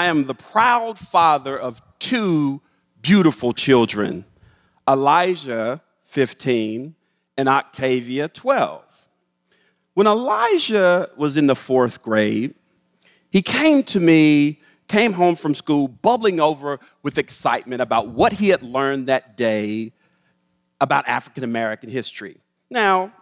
I am the proud father of two beautiful children Elijah, 15, and Octavia, 12. When Elijah was in the fourth grade, he came to me, came home from school, bubbling over with excitement about what he had learned that day about African American history. Now,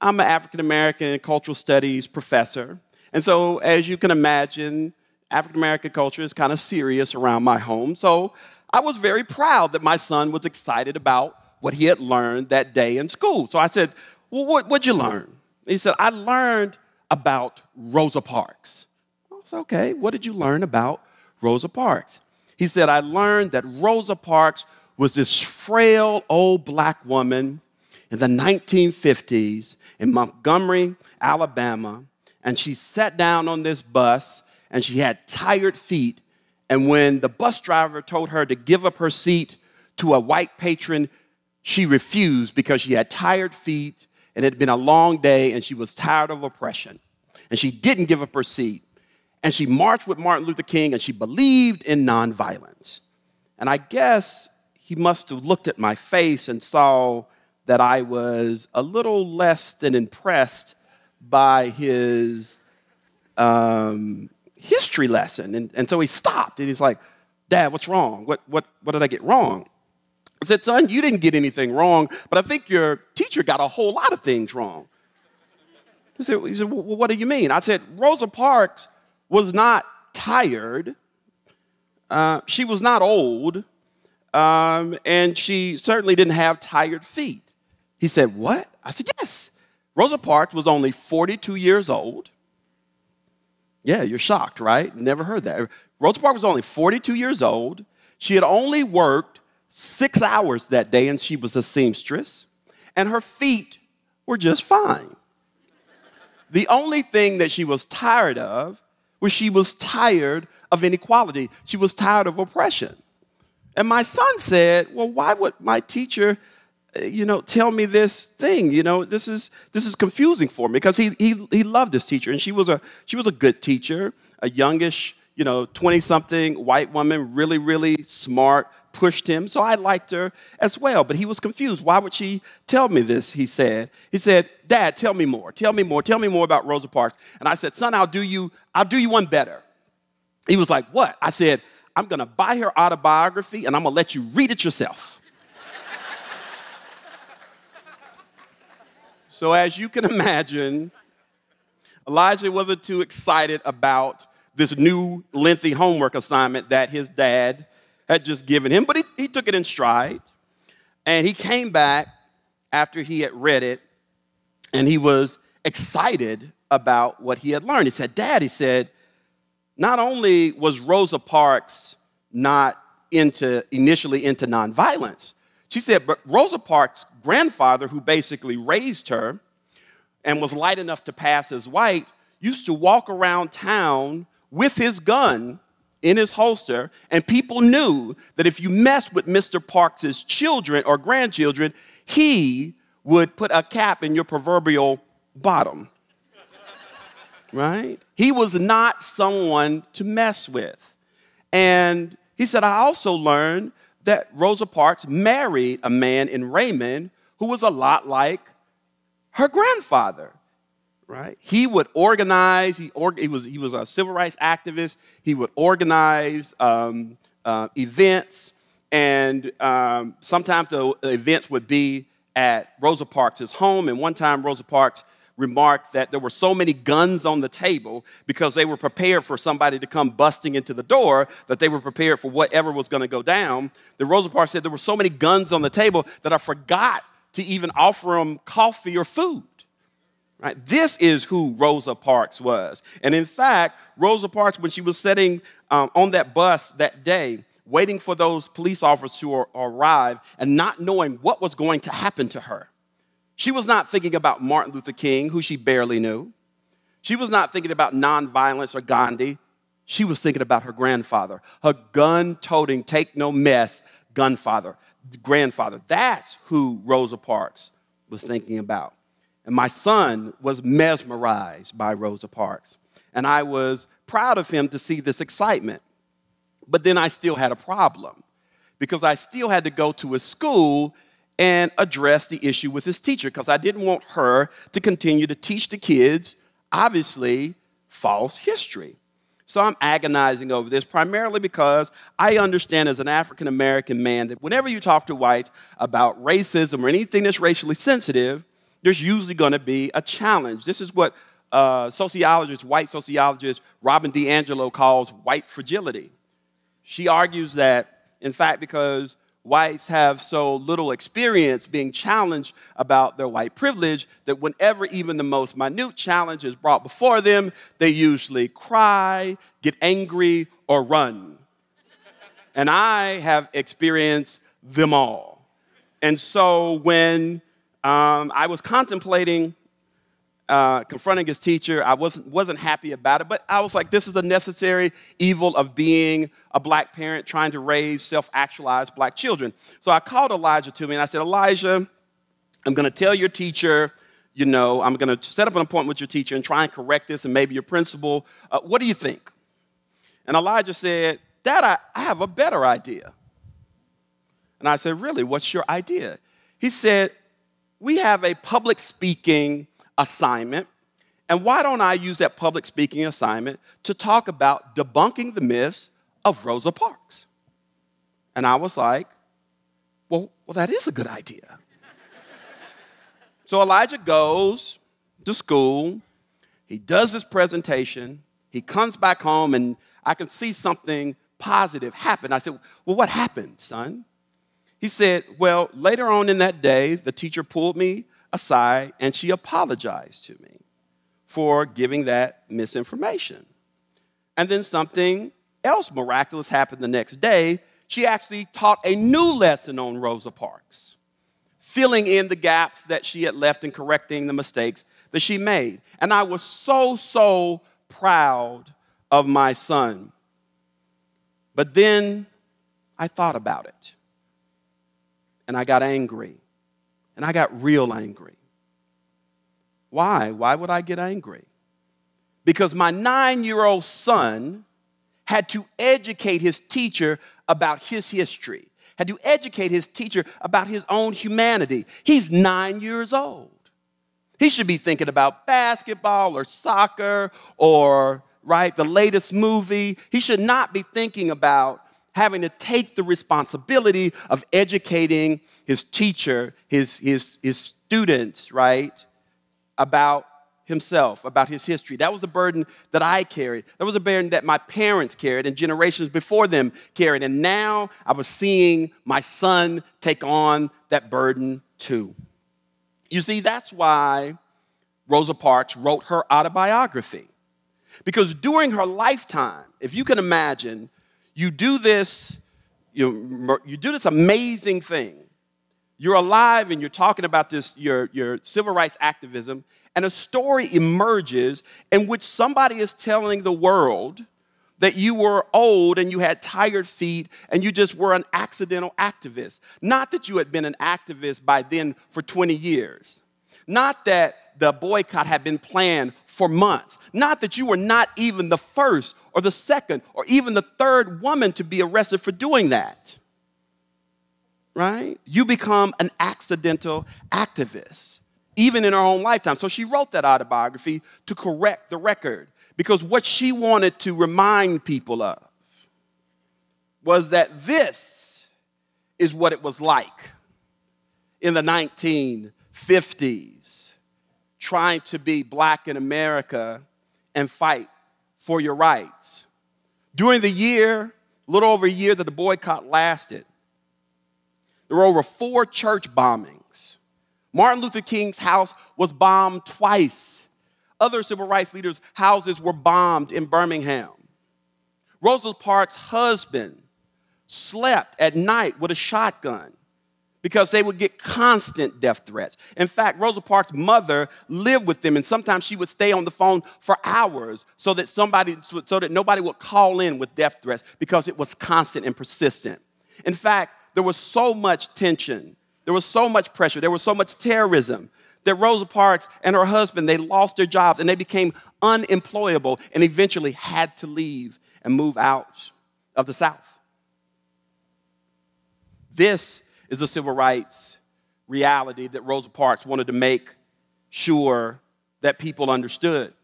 I'm an African American cultural studies professor, and so as you can imagine, African American culture is kind of serious around my home. So I was very proud that my son was excited about what he had learned that day in school. So I said, Well, what, what'd you learn? He said, I learned about Rosa Parks. I said, Okay, what did you learn about Rosa Parks? He said, I learned that Rosa Parks was this frail old black woman in the 1950s in Montgomery, Alabama, and she sat down on this bus and she had tired feet and when the bus driver told her to give up her seat to a white patron, she refused because she had tired feet and it had been a long day and she was tired of oppression. And she didn't give up her seat. And she marched with Martin Luther King and she believed in nonviolence. And I guess he must have looked at my face and saw that I was a little less than impressed by his um, history lesson. And, and so he stopped and he's like, Dad, what's wrong? What, what, what did I get wrong? I said, Son, you didn't get anything wrong, but I think your teacher got a whole lot of things wrong. He said, he said well, What do you mean? I said, Rosa Parks was not tired, uh, she was not old, um, and she certainly didn't have tired feet. He said, What? I said, Yes. Rosa Parks was only 42 years old. Yeah, you're shocked, right? Never heard that. Rosa Parks was only 42 years old. She had only worked six hours that day, and she was a seamstress, and her feet were just fine. The only thing that she was tired of was she was tired of inequality. She was tired of oppression. And my son said, Well, why would my teacher you know, tell me this thing. You know, this is this is confusing for me because he he he loved this teacher, and she was a she was a good teacher, a youngish, you know, twenty something white woman, really really smart, pushed him. So I liked her as well. But he was confused. Why would she tell me this? He said. He said, Dad, tell me more. Tell me more. Tell me more about Rosa Parks. And I said, Son, I'll do you. I'll do you one better. He was like, What? I said, I'm gonna buy her autobiography, and I'm gonna let you read it yourself. So, as you can imagine, Elijah wasn't too excited about this new lengthy homework assignment that his dad had just given him, but he, he took it in stride. And he came back after he had read it, and he was excited about what he had learned. He said, Dad, he said, not only was Rosa Parks not into initially into nonviolence, she said, but Rosa Parks' grandfather, who basically raised her and was light enough to pass as white, used to walk around town with his gun in his holster, and people knew that if you messed with Mr. Parks's children or grandchildren, he would put a cap in your proverbial bottom. right? He was not someone to mess with. And he said, I also learned that Rosa Parks married a man in Raymond who was a lot like her grandfather, right? He would organize, he, or, he, was, he was a civil rights activist, he would organize um, uh, events, and um, sometimes the events would be at Rosa Parks' home. And one time, Rosa Parks remarked that there were so many guns on the table because they were prepared for somebody to come busting into the door, that they were prepared for whatever was going to go down. The Rosa Parks said there were so many guns on the table that I forgot to even offer them coffee or food. Right? This is who Rosa Parks was. And in fact, Rosa Parks, when she was sitting um, on that bus that day, waiting for those police officers to arrive and not knowing what was going to happen to her, she was not thinking about Martin Luther King, who she barely knew. She was not thinking about nonviolence or Gandhi. She was thinking about her grandfather, her gun toting, take no mess gunfather, grandfather. That's who Rosa Parks was thinking about. And my son was mesmerized by Rosa Parks. and I was proud of him to see this excitement. But then I still had a problem because I still had to go to a school and address the issue with his teacher because I didn't want her to continue to teach the kids, obviously, false history. So I'm agonizing over this primarily because I understand as an African American man that whenever you talk to whites about racism or anything that's racially sensitive, there's usually going to be a challenge. This is what uh, sociologist, white sociologist Robin DiAngelo calls white fragility. She argues that, in fact, because whites have so little experience being challenged about their white privilege that whenever even the most minute challenge is brought before them, they usually cry, get angry, or run. and I have experienced them all. And so when um, I was contemplating uh, confronting his teacher. I wasn't, wasn't happy about it, but I was like, this is a necessary evil of being a black parent trying to raise self actualized black children. So I called Elijah to me and I said, Elijah, I'm going to tell your teacher, you know, I'm going to set up an appointment with your teacher and try and correct this and maybe your principal. Uh, what do you think? And Elijah said, Dad, I, I have a better idea. And I said, Really? What's your idea? He said, We have a public speaking assignment. And why don't I use that public speaking assignment to talk about debunking the myths of Rosa Parks? And I was like, well, well that is a good idea. so Elijah goes to school, he does his presentation, he comes back home, and I can see something positive happen. I said, Well, what happened, son? He said, Well, later on in that day, the teacher pulled me aside and she apologized to me for giving that misinformation. And then something else miraculous happened the next day. She actually taught a new lesson on Rosa Parks, filling in the gaps that she had left and correcting the mistakes that she made. And I was so, so proud of my son. But then I thought about it and I got angry. And I got real angry. Why? Why would I get angry? Because my nine year old son had to educate his teacher about his history, had to educate his teacher about his own humanity. He's nine years old. He should be thinking about basketball or soccer or, right, the latest movie. He should not be thinking about having to take the responsibility of educating his teacher, his, his, his students, right, about himself, about his history. That was the burden that I carried. That was a burden that my parents carried and generations before them carried. And now I was seeing my son take on that burden too. You see, that's why Rosa Parks wrote her autobiography. Because during her lifetime, if you can imagine, you do this, you, you do this amazing thing. You're alive and you're talking about this, your, your civil rights activism, and a story emerges in which somebody is telling the world that you were old and you had tired feet and you just were an accidental activist. Not that you had been an activist by then for 20 years. Not that the boycott had been planned for months. Not that you were not even the first or the second or even the third woman to be arrested for doing that. Right? You become an accidental activist, even in her own lifetime. So she wrote that autobiography to correct the record because what she wanted to remind people of was that this is what it was like in the 1950s trying to be black in America and fight for your rights. During the year, a little over a year that the boycott lasted, there were over four church bombings. Martin Luther King's house was bombed twice. Other civil rights leaders' houses were bombed in Birmingham. Rosa Parks' husband slept at night with a shotgun because they would get constant death threats. In fact, Rosa Parks' mother lived with them, and sometimes she would stay on the phone for hours so that somebody, so that nobody would call in with death threats because it was constant and persistent. In fact, there was so much tension, there was so much pressure, there was so much terrorism that Rosa Parks and her husband, they lost their jobs and they became unemployable and eventually had to leave and move out of the South. This is a civil rights reality that Rosa Parks wanted to make sure that people understood.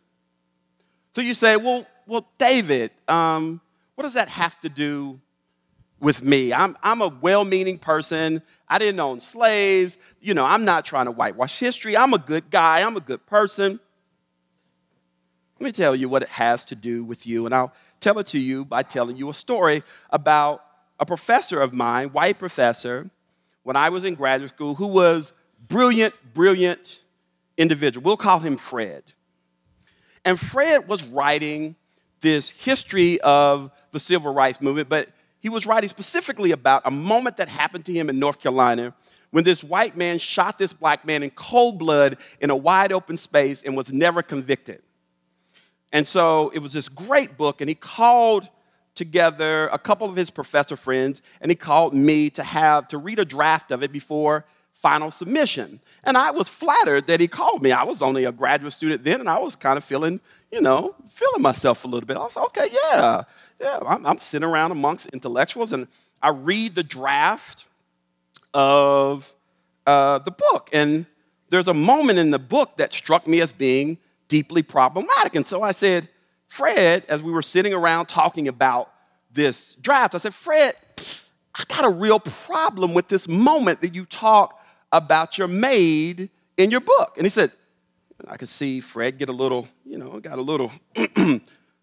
So you say, well, well, David, um, what does that have to do with me? I'm, I'm a well meaning person. I didn't own slaves. You know, I'm not trying to whitewash history. I'm a good guy. I'm a good person. Let me tell you what it has to do with you, and I'll tell it to you by telling you a story about a professor of mine, white professor, when I was in graduate school, who was brilliant, brilliant individual. We'll call him Fred. And Fred was writing this history of the civil rights movement, but he was writing specifically about a moment that happened to him in North Carolina when this white man shot this black man in cold blood in a wide open space and was never convicted. And so it was this great book, and he called together a couple of his professor friends, and he called me to have to read a draft of it before final submission. And I was flattered that he called me. I was only a graduate student then, and I was kind of feeling, you know, feeling myself a little bit. I was like, okay, yeah, yeah. I'm, I'm sitting around amongst intellectuals, and I read the draft of uh, the book. And there's a moment in the book that struck me as being deeply problematic. And so I said, Fred, as we were sitting around talking about this draft, I said, Fred, I got a real problem with this moment that you talk about your maid in your book. And he said, I could see Fred get a little, you know, got a little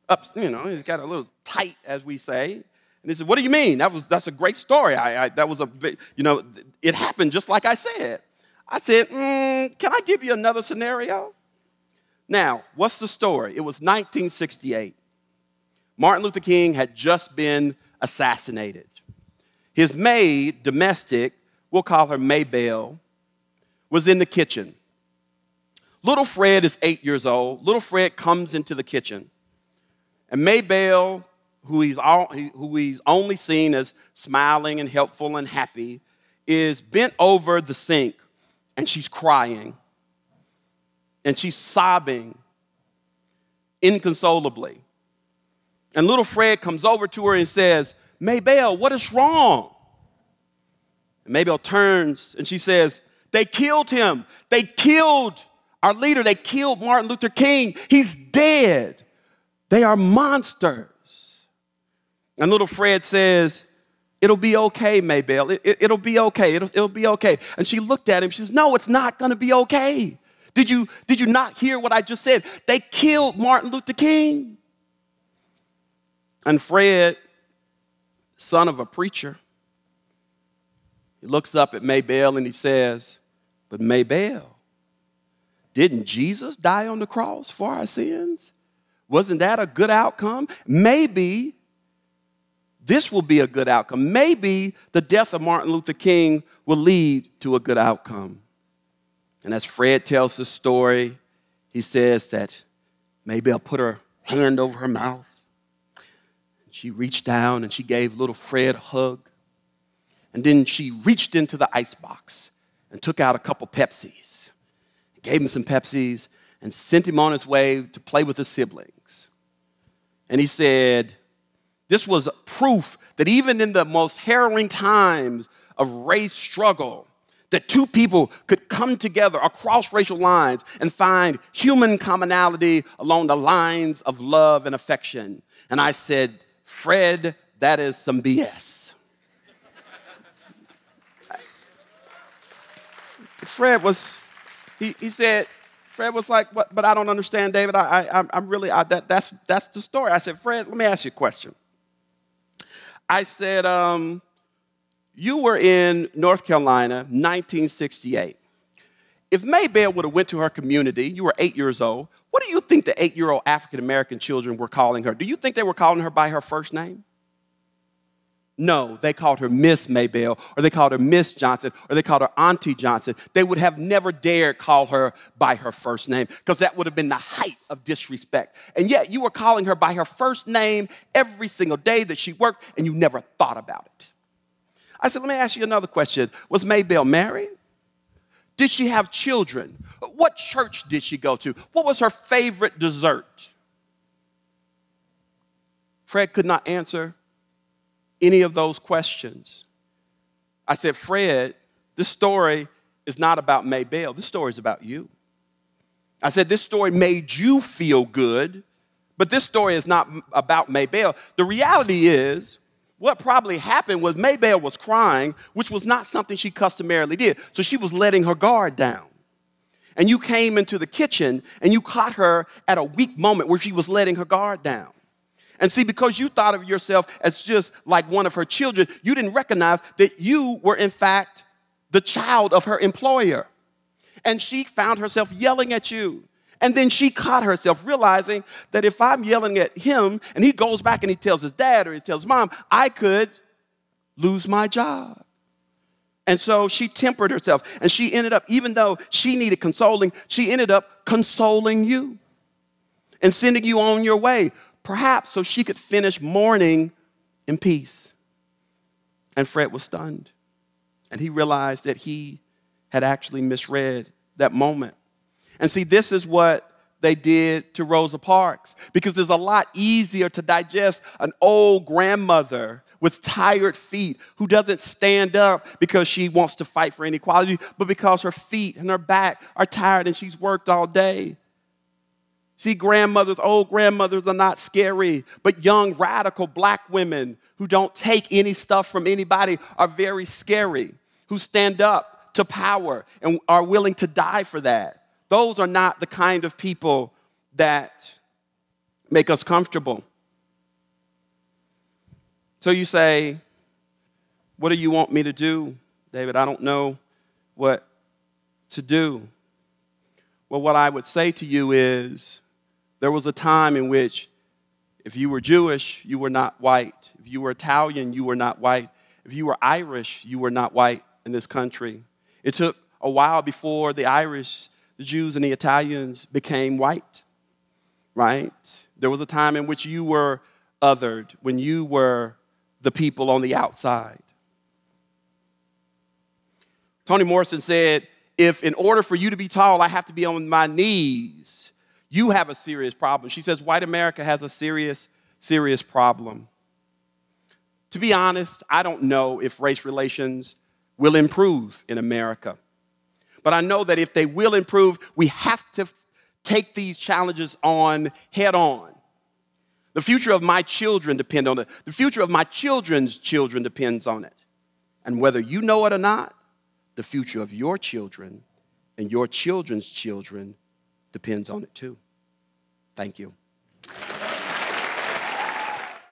up, you know, he's got a little tight, as we say. And he said, What do you mean? That was that's a great story. I, I that was a, you know, it happened just like I said. I said, mm, Can I give you another scenario? Now, what's the story? It was 1968. Martin Luther King had just been assassinated. His maid, domestic, we'll call her Maybelle, was in the kitchen. Little Fred is eight years old. Little Fred comes into the kitchen. And Maybelle, who he's, all, who he's only seen as smiling and helpful and happy, is bent over the sink and she's crying. And she's sobbing inconsolably. And little Fred comes over to her and says, Maybelle, what is wrong? And Maybelle turns and she says, They killed him. They killed our leader. They killed Martin Luther King. He's dead. They are monsters. And little Fred says, It'll be okay, Maybelle. It, will it, be okay. It'll, it'll be okay. And she looked at him. She says, No, it's not going to be okay. Did you, did you not hear what I just said? They killed Martin Luther King. And Fred, son of a preacher, he looks up at Maybelle and he says, But Maybelle, didn't Jesus die on the cross for our sins? Wasn't that a good outcome? Maybe this will be a good outcome. Maybe the death of Martin Luther King will lead to a good outcome. And as Fred tells the story, he says that Maybelle put her hand over her mouth. She reached down and she gave little Fred a hug. And then she reached into the ice box and took out a couple Pepsis, gave him some Pepsis, and sent him on his way to play with his siblings. And he said, This was proof that even in the most harrowing times of race struggle, that two people could come together across racial lines and find human commonality along the lines of love and affection. And I said, Fred, that is some BS. Fred was, he, he said, Fred was like, but, but I don't understand, David. I, I, I'm really, I, that, that's, that's the story. I said, Fred, let me ask you a question. I said, um, you were in North Carolina, 1968. If Maybelle would have went to her community, you were eight years old, what do you think the eight-year-old African-American children were calling her? Do you think they were calling her by her first name? No, they called her Miss Maybelle, or they called her Miss Johnson, or they called her Auntie Johnson. They would have never dared call her by her first name because that would have been the height of disrespect. And yet you were calling her by her first name every single day that she worked, and you never thought about it. I said, let me ask you another question. Was Maybelle married? Did she have children? What church did she go to? What was her favorite dessert? Fred could not answer any of those questions. I said, Fred, this story is not about Maybelle. This story is about you. I said, This story made you feel good, but this story is not about Maybelle. The reality is, what probably happened was Maybelle was crying, which was not something she customarily did. So she was letting her guard down. And you came into the kitchen and you caught her at a weak moment where she was letting her guard down. And see, because you thought of yourself as just like one of her children, you didn't recognize that you were, in fact, the child of her employer. And she found herself yelling at you. And then she caught herself realizing that if I'm yelling at him and he goes back and he tells his dad or he tells mom, I could lose my job. And so she tempered herself and she ended up, even though she needed consoling, she ended up consoling you and sending you on your way, perhaps so she could finish mourning in peace. And Fred was stunned and he realized that he had actually misread that moment. And see, this is what they did to Rosa Parks because it's a lot easier to digest an old grandmother with tired feet who doesn't stand up because she wants to fight for inequality, but because her feet and her back are tired and she's worked all day. See, grandmothers, old grandmothers are not scary, but young, radical black women who don't take any stuff from anybody are very scary, who stand up to power and are willing to die for that. Those are not the kind of people that make us comfortable. So you say, What do you want me to do, David? I don't know what to do. Well, what I would say to you is there was a time in which if you were Jewish, you were not white. If you were Italian, you were not white. If you were Irish, you were not white in this country. It took a while before the Irish the Jews and the Italians became white, right? There was a time in which you were othered, when you were the people on the outside. Toni Morrison said, if in order for you to be tall, I have to be on my knees, you have a serious problem. She says, white America has a serious, serious problem. To be honest, I don't know if race relations will improve in America. But I know that if they will improve, we have to take these challenges on head on. The future of my children depend on it. The future of my children's children depends on it. And whether you know it or not, the future of your children and your children's children depends on it too. Thank you.